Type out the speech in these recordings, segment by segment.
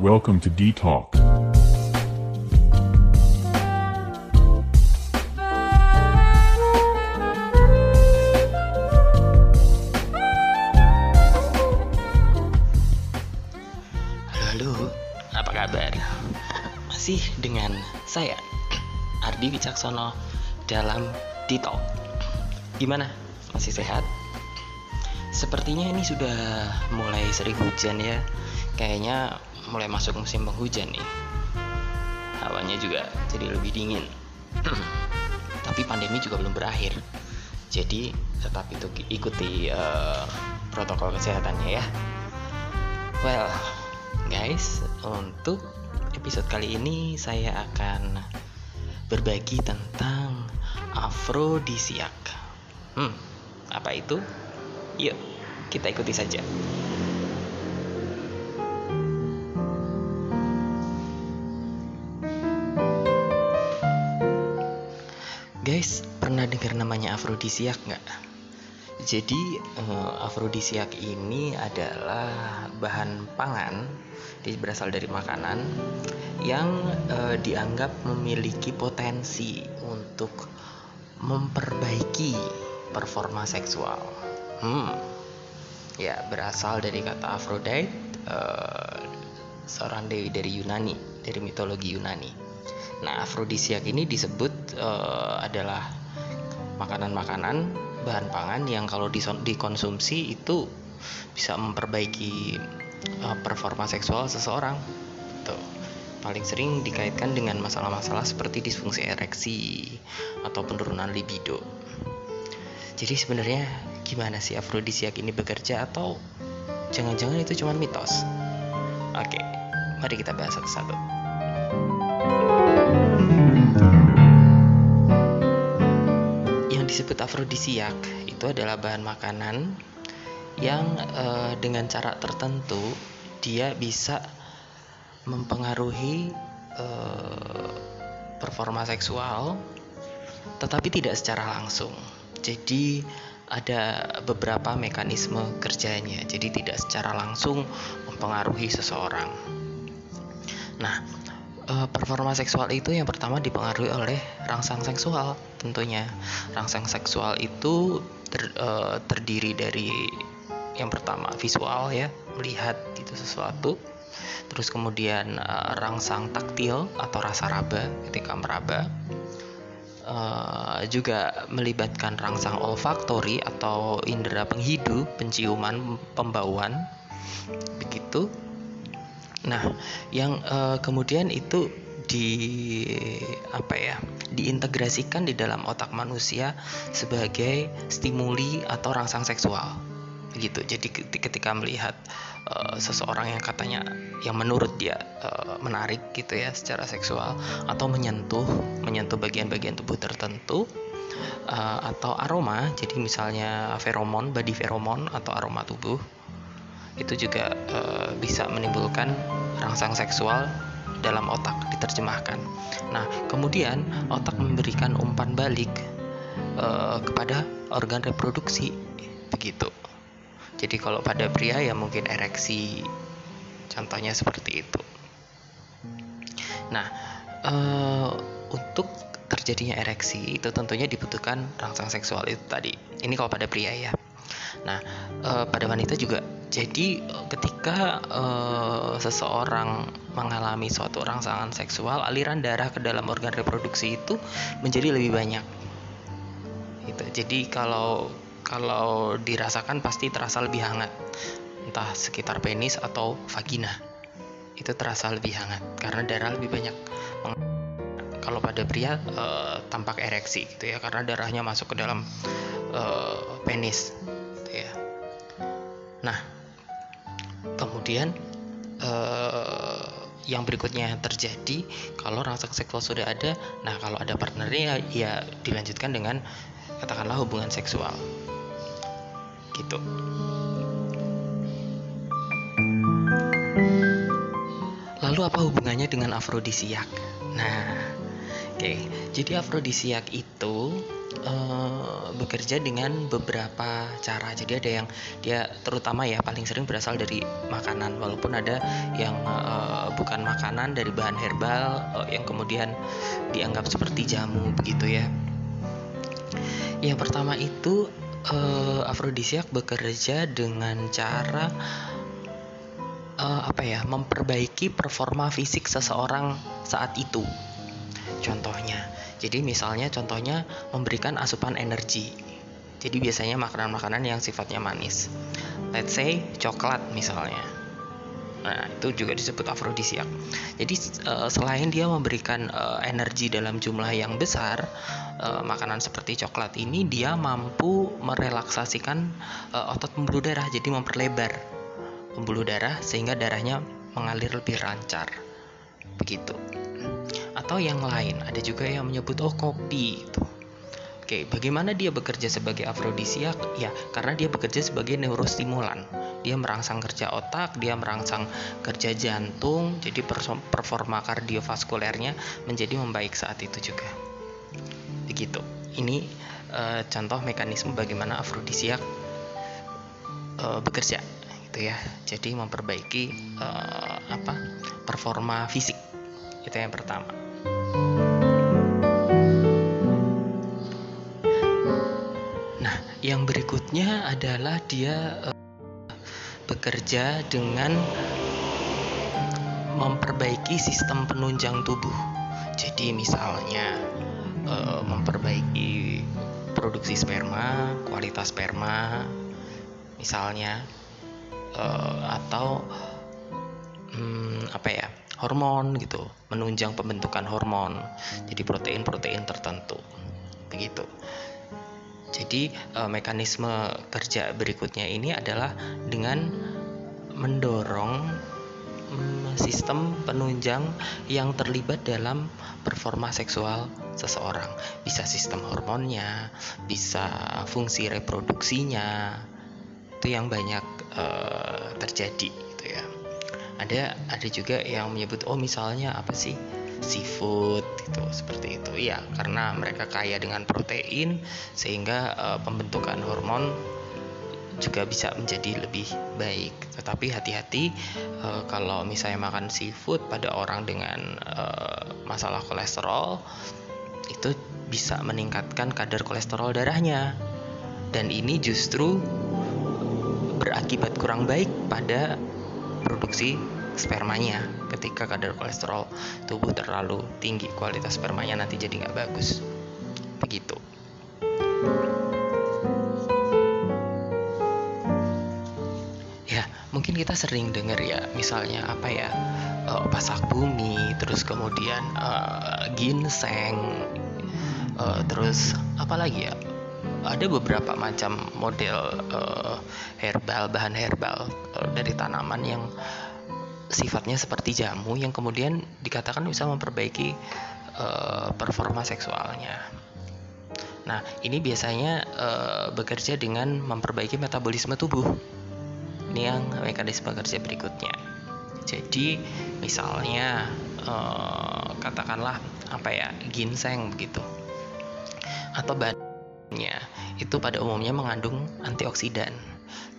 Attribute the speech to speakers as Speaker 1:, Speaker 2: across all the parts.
Speaker 1: Welcome to D Talk.
Speaker 2: Halo, halo, apa kabar? Masih dengan saya, Ardi Wicaksono dalam Tito. Gimana? Masih sehat? Sepertinya ini sudah mulai sering hujan ya. Kayaknya mulai masuk musim penghujan nih. Hawanya juga jadi lebih dingin. Tapi pandemi juga belum berakhir. Jadi tetap itu ikuti eh, protokol kesehatannya ya. Well, guys, untuk episode kali ini saya akan berbagi tentang afrodisiak. Hmm, apa itu? Yuk, kita ikuti saja. Afrodisiak nggak? Jadi eh, afrodisiak ini adalah bahan pangan, berasal dari makanan yang eh, dianggap memiliki potensi untuk memperbaiki performa seksual. Hmm, ya berasal dari kata Aphrodite, eh, seorang dewi dari Yunani, dari mitologi Yunani. Nah, afrodisiak ini disebut eh, adalah makanan-makanan bahan pangan yang kalau dikonsumsi itu bisa memperbaiki uh, performa seksual seseorang. Tuh. Paling sering dikaitkan dengan masalah-masalah seperti disfungsi ereksi atau penurunan libido. Jadi sebenarnya gimana sih afrodisiak ini bekerja atau jangan-jangan itu cuma mitos? Oke, mari kita bahas satu-satu. Disebut afrodisiak itu adalah bahan makanan yang eh, dengan cara tertentu dia bisa mempengaruhi eh, performa seksual tetapi tidak secara langsung. Jadi ada beberapa mekanisme kerjanya. Jadi tidak secara langsung mempengaruhi seseorang. Nah, eh, performa seksual itu yang pertama dipengaruhi oleh rangsang seksual tentunya. Rangsang seksual itu ter- eh, terdiri dari yang pertama visual ya, melihat itu sesuatu. Terus kemudian eh, rangsang taktil atau rasa raba ketika meraba. Eh, juga melibatkan rangsang olfaktori atau indera penghidup, penciuman, pembauan. Begitu. Nah, yang eh, kemudian itu di apa ya diintegrasikan di dalam otak manusia sebagai stimuli atau rangsang seksual. Gitu. Jadi keti- ketika melihat eh, seseorang yang katanya yang menurut dia eh, menarik gitu ya secara seksual atau menyentuh menyentuh bagian-bagian tubuh tertentu eh, atau aroma jadi misalnya feromon body feromon atau aroma tubuh itu juga eh, bisa menimbulkan rangsang seksual dalam otak diterjemahkan. Nah, kemudian otak memberikan umpan balik eh, kepada organ reproduksi begitu. Jadi kalau pada pria ya mungkin ereksi, contohnya seperti itu. Nah, eh, untuk terjadinya ereksi itu tentunya dibutuhkan rangsang seksual itu tadi. Ini kalau pada pria ya. Nah, eh, pada wanita juga. Jadi eh, ketika eh, seseorang mengalami suatu rangsangan seksual, aliran darah ke dalam organ reproduksi itu menjadi lebih banyak. Gitu. Jadi kalau kalau dirasakan pasti terasa lebih hangat, entah sekitar penis atau vagina. Itu terasa lebih hangat karena darah lebih banyak. Kalau pada pria eh, tampak ereksi gitu ya karena darahnya masuk ke dalam eh, penis gitu ya. Nah, kemudian eh, yang berikutnya yang terjadi kalau rangsang seksual sudah ada, nah kalau ada partnernya ya, dilanjutkan dengan katakanlah hubungan seksual, gitu. Lalu apa hubungannya dengan afrodisiak? Nah, oke. Jadi afrodisiak itu bekerja dengan beberapa cara. Jadi ada yang dia terutama ya paling sering berasal dari makanan, walaupun ada yang uh, bukan makanan dari bahan herbal uh, yang kemudian dianggap seperti jamu begitu ya. Yang pertama itu uh, afrodisiak bekerja dengan cara uh, apa ya memperbaiki performa fisik seseorang saat itu. Contohnya, jadi misalnya contohnya memberikan asupan energi. Jadi biasanya makanan-makanan yang sifatnya manis. Let's say coklat misalnya. Nah, itu juga disebut afrodisiak. Jadi uh, selain dia memberikan uh, energi dalam jumlah yang besar, uh, makanan seperti coklat ini dia mampu merelaksasikan otot pembuluh darah, jadi memperlebar pembuluh darah sehingga darahnya mengalir lebih lancar. Begitu atau yang lain. Ada juga yang menyebut oh kopi itu. Oke, bagaimana dia bekerja sebagai afrodisiak? Ya, karena dia bekerja sebagai neurostimulan. Dia merangsang kerja otak, dia merangsang kerja jantung, jadi performa kardiovaskulernya menjadi membaik saat itu juga. Begitu. Ini uh, contoh mekanisme bagaimana afrodisiak uh, bekerja gitu ya. Jadi memperbaiki uh, apa? performa fisik. Itu yang pertama. Yang berikutnya adalah dia uh, bekerja dengan memperbaiki sistem penunjang tubuh. Jadi misalnya uh, memperbaiki produksi sperma, kualitas sperma, misalnya uh, atau um, apa ya hormon gitu menunjang pembentukan hormon jadi protein-protein tertentu begitu jadi e, mekanisme kerja berikutnya ini adalah dengan mendorong sistem penunjang yang terlibat dalam performa seksual seseorang. Bisa sistem hormonnya bisa fungsi reproduksinya itu yang banyak e, terjadi ada ada juga yang menyebut oh misalnya apa sih seafood gitu seperti itu. Ya karena mereka kaya dengan protein sehingga uh, pembentukan hormon juga bisa menjadi lebih baik. Tetapi hati-hati uh, kalau misalnya makan seafood pada orang dengan uh, masalah kolesterol itu bisa meningkatkan kadar kolesterol darahnya. Dan ini justru berakibat kurang baik pada produksi spermanya. Ketika kadar kolesterol tubuh terlalu tinggi kualitas spermanya nanti jadi nggak bagus. Begitu. Ya mungkin kita sering dengar ya misalnya apa ya uh, pasak bumi terus kemudian uh, ginseng uh, terus apa lagi ya? Ada beberapa macam model uh, herbal bahan herbal uh, dari tanaman yang sifatnya seperti jamu yang kemudian dikatakan bisa memperbaiki uh, performa seksualnya. Nah, ini biasanya uh, bekerja dengan memperbaiki metabolisme tubuh. Ini yang mekanisme kerja berikutnya. Jadi, misalnya uh, katakanlah apa ya ginseng begitu, atau bahannya itu pada umumnya mengandung antioksidan,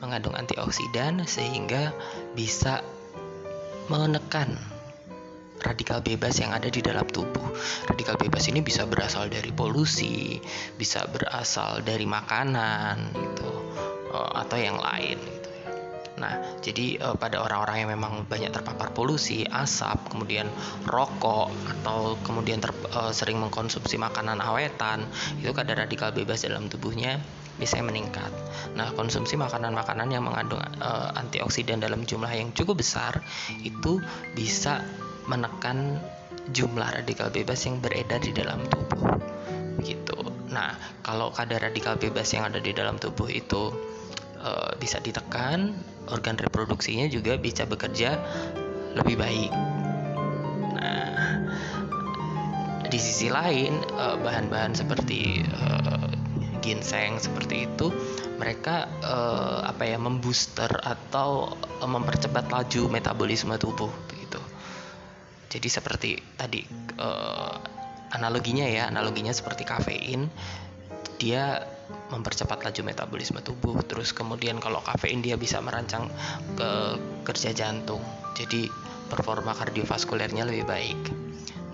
Speaker 2: mengandung antioksidan sehingga bisa menekan radikal bebas yang ada di dalam tubuh. Radikal bebas ini bisa berasal dari polusi, bisa berasal dari makanan gitu, eh, atau yang lain gitu. Nah, jadi eh, pada orang-orang yang memang banyak terpapar polusi, asap, kemudian rokok atau kemudian ter, eh, sering mengkonsumsi makanan awetan, itu kadar radikal bebas dalam tubuhnya biasanya meningkat. Nah, konsumsi makanan-makanan yang mengandung uh, antioksidan dalam jumlah yang cukup besar itu bisa menekan jumlah radikal bebas yang beredar di dalam tubuh. Gitu. Nah, kalau kadar radikal bebas yang ada di dalam tubuh itu uh, bisa ditekan, organ reproduksinya juga bisa bekerja lebih baik. Nah, di sisi lain, uh, bahan-bahan seperti ginseng seperti itu mereka uh, apa ya membooster atau uh, mempercepat laju metabolisme tubuh begitu. Jadi seperti tadi uh, analoginya ya analoginya seperti kafein dia mempercepat laju metabolisme tubuh terus kemudian kalau kafein dia bisa merancang ke kerja jantung. Jadi performa kardiovaskulernya lebih baik.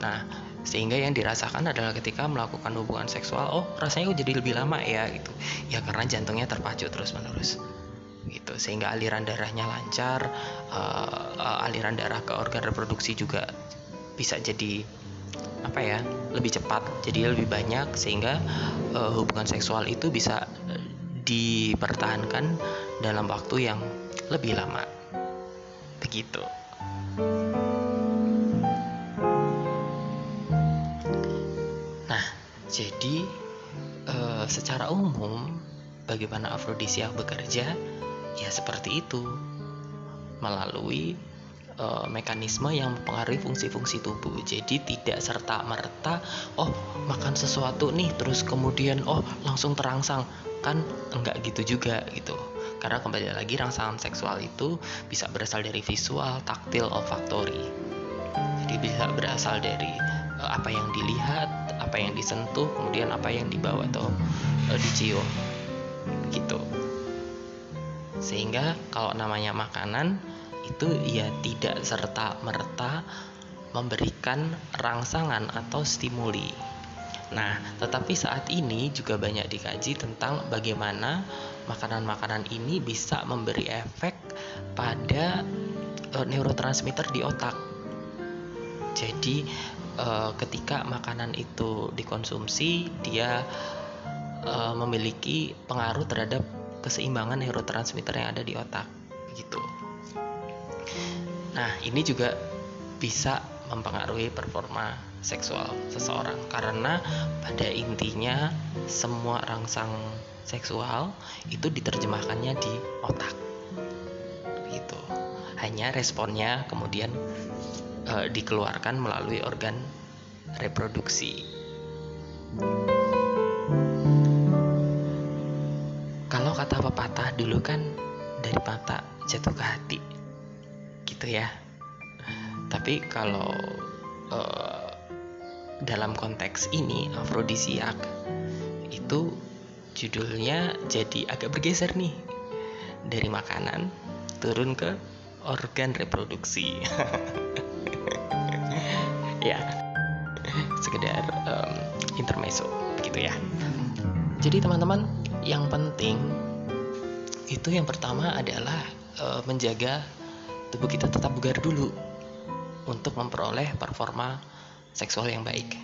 Speaker 2: Nah sehingga yang dirasakan adalah ketika melakukan hubungan seksual oh rasanya kok jadi lebih lama ya gitu. Ya karena jantungnya terpacu terus menerus gitu. Sehingga aliran darahnya lancar uh, uh, aliran darah ke organ reproduksi juga bisa jadi apa ya lebih cepat jadi lebih banyak sehingga uh, hubungan seksual itu bisa dipertahankan dalam waktu yang lebih lama. Begitu jadi uh, secara umum bagaimana afrodisiak bekerja ya seperti itu melalui uh, mekanisme yang mempengaruhi fungsi-fungsi tubuh. Jadi tidak serta merta oh makan sesuatu nih terus kemudian oh langsung terangsang kan enggak gitu juga gitu. Karena kembali lagi rangsangan seksual itu bisa berasal dari visual, taktil, olfaktori. Jadi bisa berasal dari apa yang dilihat, apa yang disentuh, kemudian apa yang dibawa atau uh, dicium gitu sehingga kalau namanya makanan itu ya tidak serta merta memberikan rangsangan atau stimuli. Nah, tetapi saat ini juga banyak dikaji tentang bagaimana makanan-makanan ini bisa memberi efek pada e, neurotransmitter di otak. Jadi, e, ketika makanan itu dikonsumsi, dia e, memiliki pengaruh terhadap keseimbangan neurotransmitter yang ada di otak gitu. Nah, ini juga bisa mempengaruhi performa seksual seseorang karena pada intinya semua rangsang seksual itu diterjemahkannya di otak. Gitu. Hanya responnya kemudian e, dikeluarkan melalui organ reproduksi. kata pepatah dulu kan dari mata jatuh ke hati. Gitu ya. Tapi kalau uh, dalam konteks ini afrodisiak itu judulnya jadi agak bergeser nih. Dari makanan turun ke organ reproduksi sekedar um, intermezzo gitu ya. Jadi teman-teman yang penting itu yang pertama adalah e, menjaga tubuh kita tetap bugar dulu untuk memperoleh performa seksual yang baik.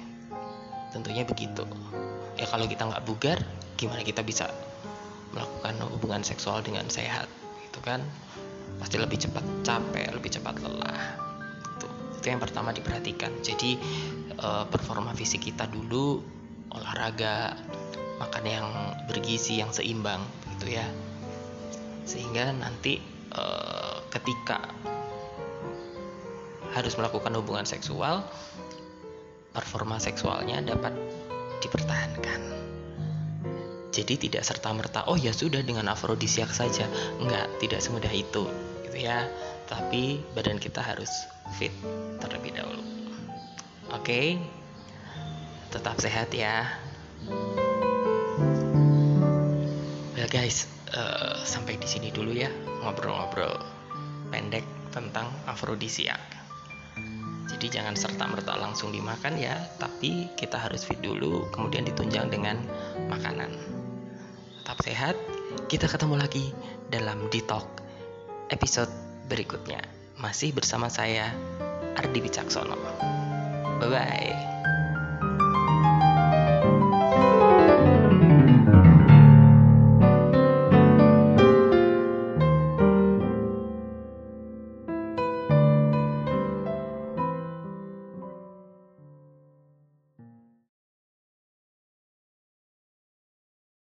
Speaker 2: Tentunya begitu. Ya kalau kita nggak bugar gimana kita bisa melakukan hubungan seksual dengan sehat itu kan? Pasti lebih cepat capek lebih cepat lelah itu yang pertama diperhatikan. Jadi e, performa fisik kita dulu olahraga makan yang bergizi yang seimbang gitu ya. Sehingga nanti e, ketika harus melakukan hubungan seksual performa seksualnya dapat dipertahankan. Jadi tidak serta merta oh ya sudah dengan afrodisiak saja. Enggak tidak semudah itu gitu ya tapi badan kita harus fit terlebih dahulu oke okay? tetap sehat ya well guys uh, sampai di sini dulu ya ngobrol-ngobrol pendek tentang afrodisiak. Jadi jangan serta-merta langsung dimakan ya, tapi kita harus fit dulu, kemudian ditunjang dengan makanan. Tetap sehat, kita ketemu lagi dalam Ditok episode berikutnya. Masih bersama saya, Ardi Wicaksono. Bye-bye.